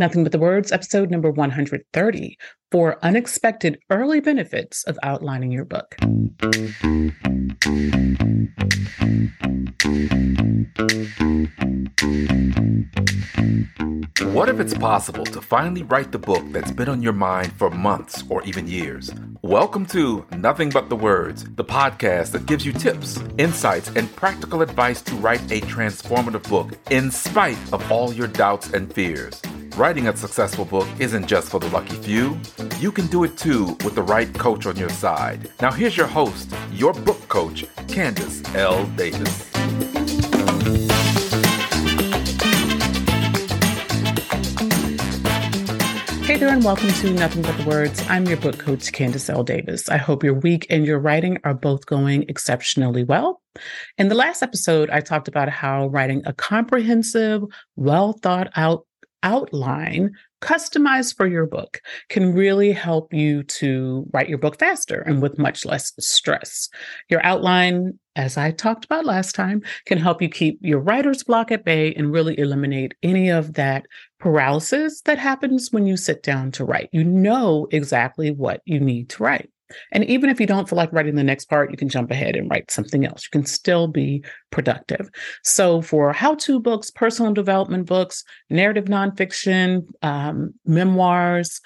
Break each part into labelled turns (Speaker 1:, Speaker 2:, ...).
Speaker 1: Nothing But the Words, episode number 130 four unexpected early benefits of outlining your book.
Speaker 2: What if it's possible to finally write the book that's been on your mind for months or even years? Welcome to Nothing But the Words, the podcast that gives you tips, insights, and practical advice to write a transformative book in spite of all your doubts and fears. Writing a successful book isn't just for the lucky few. You can do it too with the right coach on your side. Now, here's your host, your book coach, Candice L. Davis.
Speaker 1: Hey there, and welcome to Nothing But the Words. I'm your book coach, Candice L. Davis. I hope your week and your writing are both going exceptionally well. In the last episode, I talked about how writing a comprehensive, well thought out outline customized for your book can really help you to write your book faster and with much less stress. Your outline, as I talked about last time, can help you keep your writer's block at bay and really eliminate any of that paralysis that happens when you sit down to write. You know exactly what you need to write. And even if you don't feel like writing the next part, you can jump ahead and write something else. You can still be productive. So, for how to books, personal development books, narrative nonfiction, um, memoirs,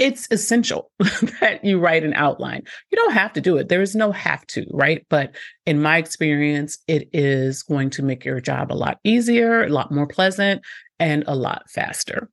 Speaker 1: it's essential that you write an outline. You don't have to do it. There is no have to, right? But in my experience, it is going to make your job a lot easier, a lot more pleasant, and a lot faster.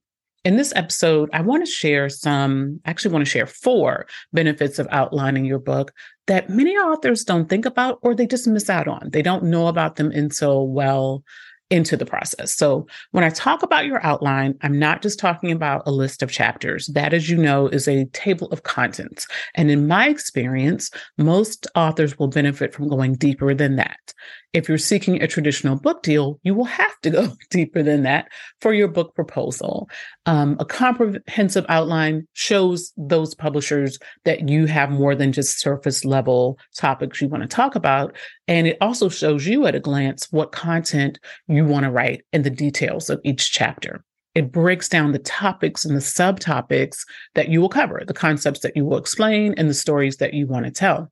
Speaker 1: In this episode, I want to share some, actually, want to share four benefits of outlining your book that many authors don't think about or they just miss out on. They don't know about them until well into the process. So when I talk about your outline, I'm not just talking about a list of chapters. That, as you know, is a table of contents. And in my experience, most authors will benefit from going deeper than that. If you're seeking a traditional book deal, you will have to go deeper than that for your book proposal. Um, a comprehensive outline shows those publishers that you have more than just surface level topics you want to talk about. And it also shows you at a glance what content you want to write and the details of each chapter. It breaks down the topics and the subtopics that you will cover, the concepts that you will explain, and the stories that you want to tell.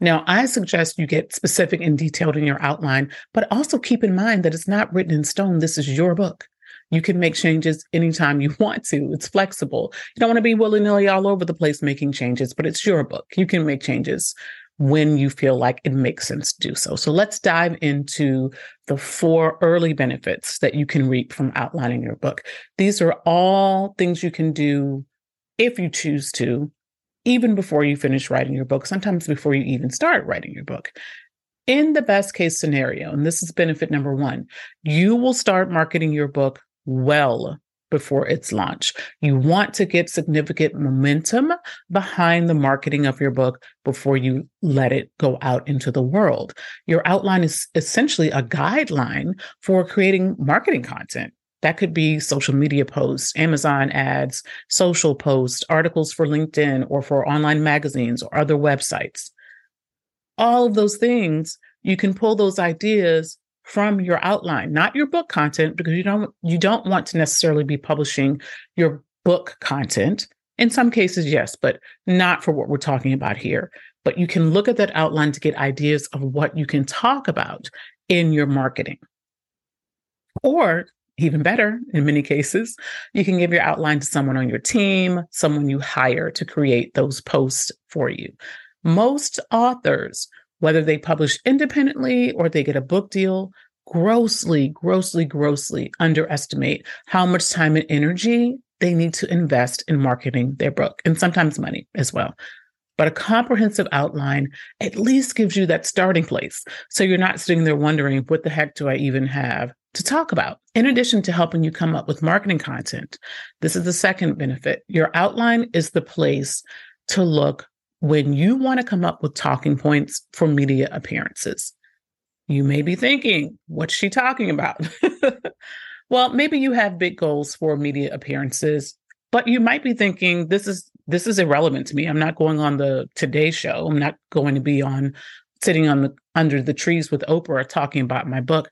Speaker 1: Now, I suggest you get specific and detailed in your outline, but also keep in mind that it's not written in stone. This is your book. You can make changes anytime you want to. It's flexible. You don't want to be willy nilly all over the place making changes, but it's your book. You can make changes when you feel like it makes sense to do so. So let's dive into the four early benefits that you can reap from outlining your book. These are all things you can do if you choose to even before you finish writing your book, sometimes before you even start writing your book. In the best case scenario, and this is benefit number one, you will start marketing your book well before its launch. You want to get significant momentum behind the marketing of your book before you let it go out into the world. Your outline is essentially a guideline for creating marketing content. That could be social media posts, Amazon ads, social posts, articles for LinkedIn or for online magazines or other websites. All of those things, you can pull those ideas from your outline, not your book content, because you don't you don't want to necessarily be publishing your book content. In some cases, yes, but not for what we're talking about here. But you can look at that outline to get ideas of what you can talk about in your marketing. Or even better, in many cases, you can give your outline to someone on your team, someone you hire to create those posts for you. Most authors, whether they publish independently or they get a book deal, grossly, grossly, grossly underestimate how much time and energy they need to invest in marketing their book and sometimes money as well. But a comprehensive outline at least gives you that starting place. So you're not sitting there wondering, what the heck do I even have to talk about. In addition to helping you come up with marketing content, this is the second benefit. Your outline is the place to look when you want to come up with talking points for media appearances. You may be thinking, what's she talking about? well, maybe you have big goals for media appearances, but you might be thinking this is this is irrelevant to me. I'm not going on the Today show. I'm not going to be on sitting on the under the trees with Oprah talking about my book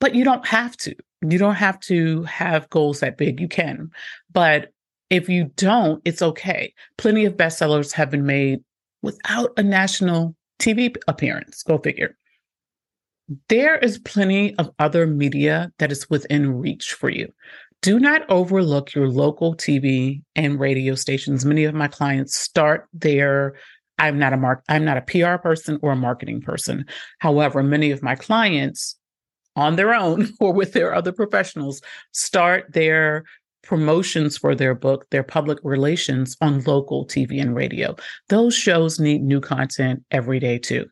Speaker 1: but you don't have to. You don't have to have goals that big. You can. But if you don't, it's okay. Plenty of bestsellers have been made without a national TV appearance. Go figure. There is plenty of other media that is within reach for you. Do not overlook your local TV and radio stations. Many of my clients start their I'm not a mark I'm not a PR person or a marketing person. However, many of my clients on their own or with their other professionals start their promotions for their book, their public relations on local TV and radio. Those shows need new content every day too.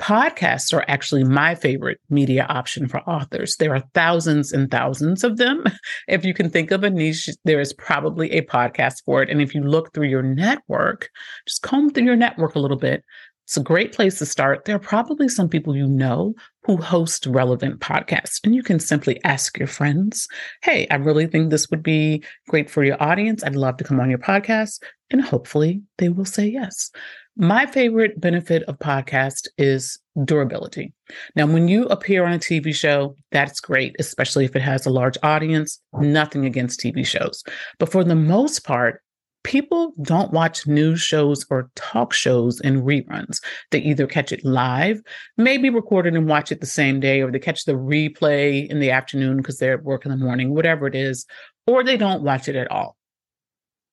Speaker 1: Podcasts are actually my favorite media option for authors. There are thousands and thousands of them. If you can think of a niche, there is probably a podcast for it. And if you look through your network, just comb through your network a little bit, it's a great place to start. There are probably some people you know who host relevant podcasts, and you can simply ask your friends, Hey, I really think this would be great for your audience. I'd love to come on your podcast. And hopefully they will say yes. My favorite benefit of podcast is durability. Now, when you appear on a TV show, that's great, especially if it has a large audience. Nothing against TV shows. But for the most part, people don't watch news shows or talk shows in reruns. They either catch it live, maybe record it and watch it the same day, or they catch the replay in the afternoon because they're at work in the morning, whatever it is, or they don't watch it at all.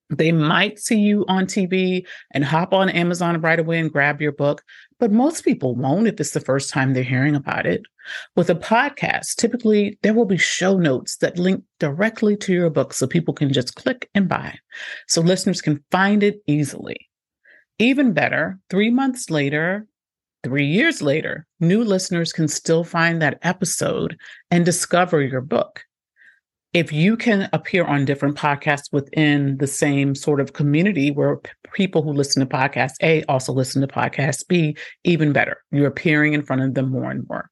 Speaker 1: They might see you on TV and hop on Amazon right away and grab your book, but most people won't if it's the first time they're hearing about it. With a podcast, typically there will be show notes that link directly to your book so people can just click and buy, so listeners can find it easily. Even better, three months later, three years later, new listeners can still find that episode and discover your book if you can appear on different podcasts within the same sort of community where people who listen to podcasts A also listen to podcasts B, even better. You're appearing in front of them more and more.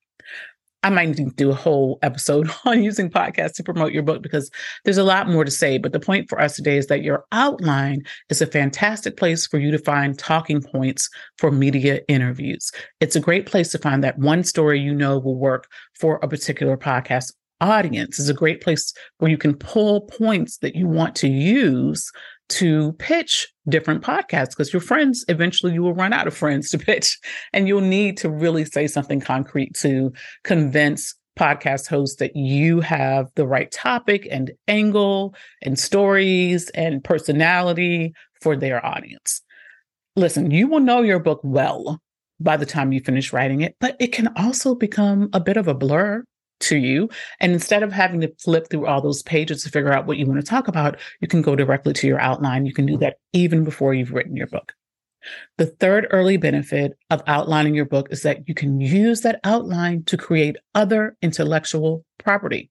Speaker 1: I might need to do a whole episode on using podcasts to promote your book because there's a lot more to say. But the point for us today is that your outline is a fantastic place for you to find talking points for media interviews. It's a great place to find that one story you know will work for a particular podcast audience is a great place where you can pull points that you want to use to pitch different podcasts because your friends eventually you will run out of friends to pitch and you'll need to really say something concrete to convince podcast hosts that you have the right topic and angle and stories and personality for their audience. Listen, you will know your book well by the time you finish writing it, but it can also become a bit of a blur to you. And instead of having to flip through all those pages to figure out what you want to talk about, you can go directly to your outline. You can do that even before you've written your book. The third early benefit of outlining your book is that you can use that outline to create other intellectual property.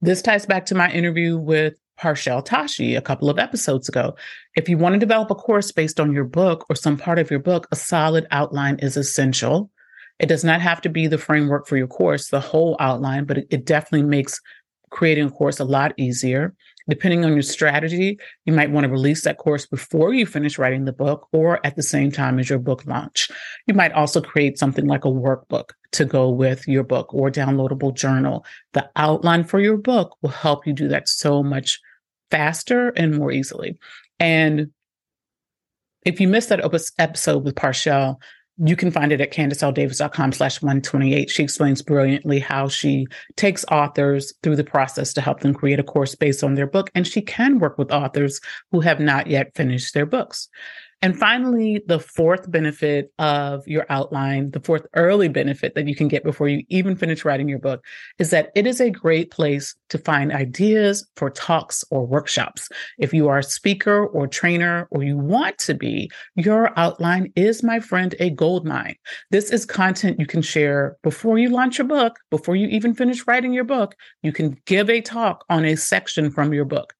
Speaker 1: This ties back to my interview with Parshell Tashi a couple of episodes ago. If you want to develop a course based on your book or some part of your book, a solid outline is essential. It does not have to be the framework for your course, the whole outline, but it, it definitely makes creating a course a lot easier. Depending on your strategy, you might want to release that course before you finish writing the book or at the same time as your book launch. You might also create something like a workbook to go with your book or downloadable journal. The outline for your book will help you do that so much faster and more easily. And if you missed that episode with Parshell, you can find it at candiceldavis.com slash 128. She explains brilliantly how she takes authors through the process to help them create a course based on their book. And she can work with authors who have not yet finished their books. And finally, the fourth benefit of your outline, the fourth early benefit that you can get before you even finish writing your book is that it is a great place to find ideas for talks or workshops. If you are a speaker or trainer or you want to be, your outline is, my friend, a gold mine. This is content you can share before you launch your book, before you even finish writing your book. You can give a talk on a section from your book.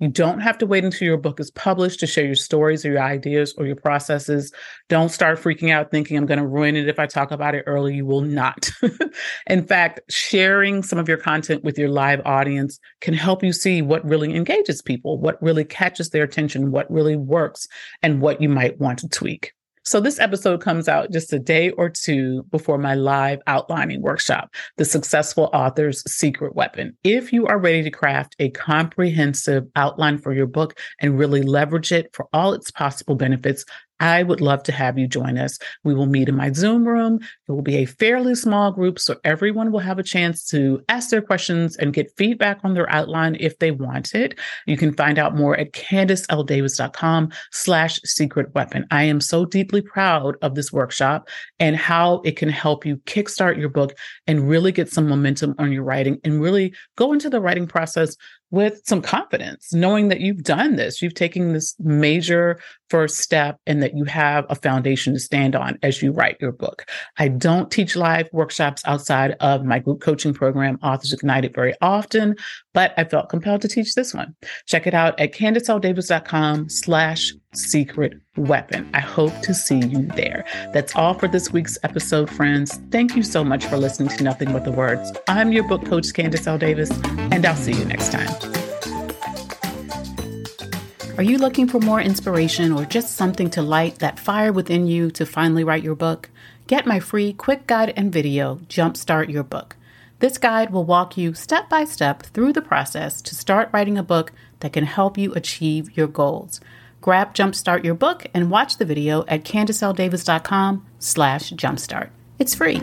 Speaker 1: You don't have to wait until your book is published to share your stories or your ideas or your processes. Don't start freaking out thinking I'm going to ruin it if I talk about it early. You will not. In fact, sharing some of your content with your live audience can help you see what really engages people, what really catches their attention, what really works, and what you might want to tweak. So, this episode comes out just a day or two before my live outlining workshop, The Successful Author's Secret Weapon. If you are ready to craft a comprehensive outline for your book and really leverage it for all its possible benefits, I would love to have you join us. We will meet in my Zoom room. It will be a fairly small group, so everyone will have a chance to ask their questions and get feedback on their outline if they want it. You can find out more at candiceldavis.com slash secret weapon. I am so deeply proud of this workshop and how it can help you kickstart your book and really get some momentum on your writing and really go into the writing process with some confidence, knowing that you've done this, you've taken this major first step, and that you have a foundation to stand on as you write your book. I don't teach live workshops outside of my group coaching program, Authors Ignited, very often, but I felt compelled to teach this one. Check it out at candiceldavis.com slash secret weapon. I hope to see you there. That's all for this week's episode, friends. Thank you so much for listening to Nothing But the Words. I'm your book coach, Candice L. Davis, and I'll see you next time. Are you looking for more inspiration or just something to light that fire within you to finally write your book? Get my free quick guide and video, Jumpstart Your Book. This guide will walk you step by step through the process to start writing a book that can help you achieve your goals. Grab Jumpstart Your Book and watch the video at candiceldavis.com slash jumpstart. It's free.